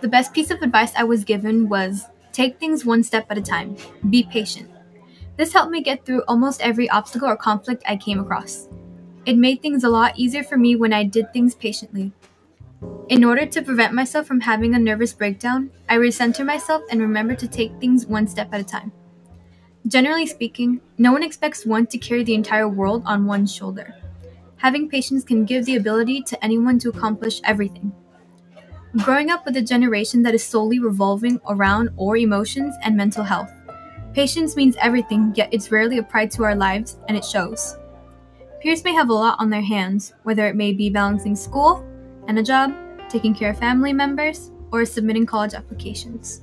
The best piece of advice I was given was take things one step at a time, be patient. This helped me get through almost every obstacle or conflict I came across. It made things a lot easier for me when I did things patiently. In order to prevent myself from having a nervous breakdown, I recenter myself and remember to take things one step at a time. Generally speaking, no one expects one to carry the entire world on one's shoulder. Having patience can give the ability to anyone to accomplish everything. Growing up with a generation that is solely revolving around our emotions and mental health. Patience means everything, yet it's rarely applied to our lives, and it shows. Peers may have a lot on their hands, whether it may be balancing school and a job, taking care of family members, or submitting college applications.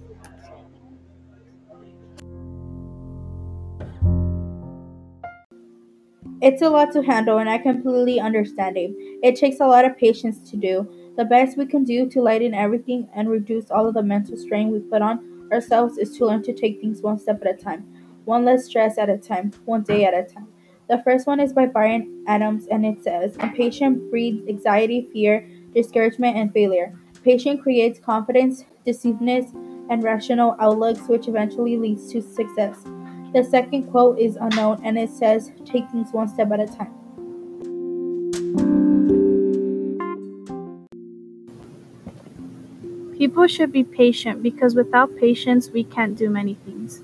It's a lot to handle, and I completely understand it. It takes a lot of patience to do. The best we can do to lighten everything and reduce all of the mental strain we put on ourselves is to learn to take things one step at a time, one less stress at a time, one day at a time. The first one is by Brian Adams, and it says Impatience breeds anxiety, fear, discouragement, and failure. Patience creates confidence, decisiveness, and rational outlooks, which eventually leads to success. The second quote is unknown and it says, Take things one step at a time. People should be patient because without patience, we can't do many things.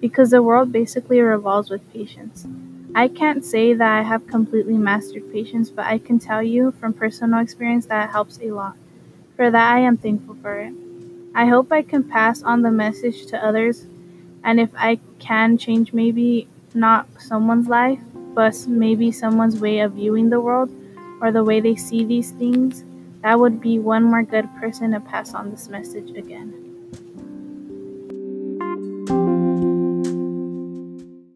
Because the world basically revolves with patience. I can't say that I have completely mastered patience, but I can tell you from personal experience that it helps a lot. For that, I am thankful for it. I hope I can pass on the message to others and if I can change maybe not someone's life, but maybe someone's way of viewing the world or the way they see these things, that would be one more good person to pass on this message again.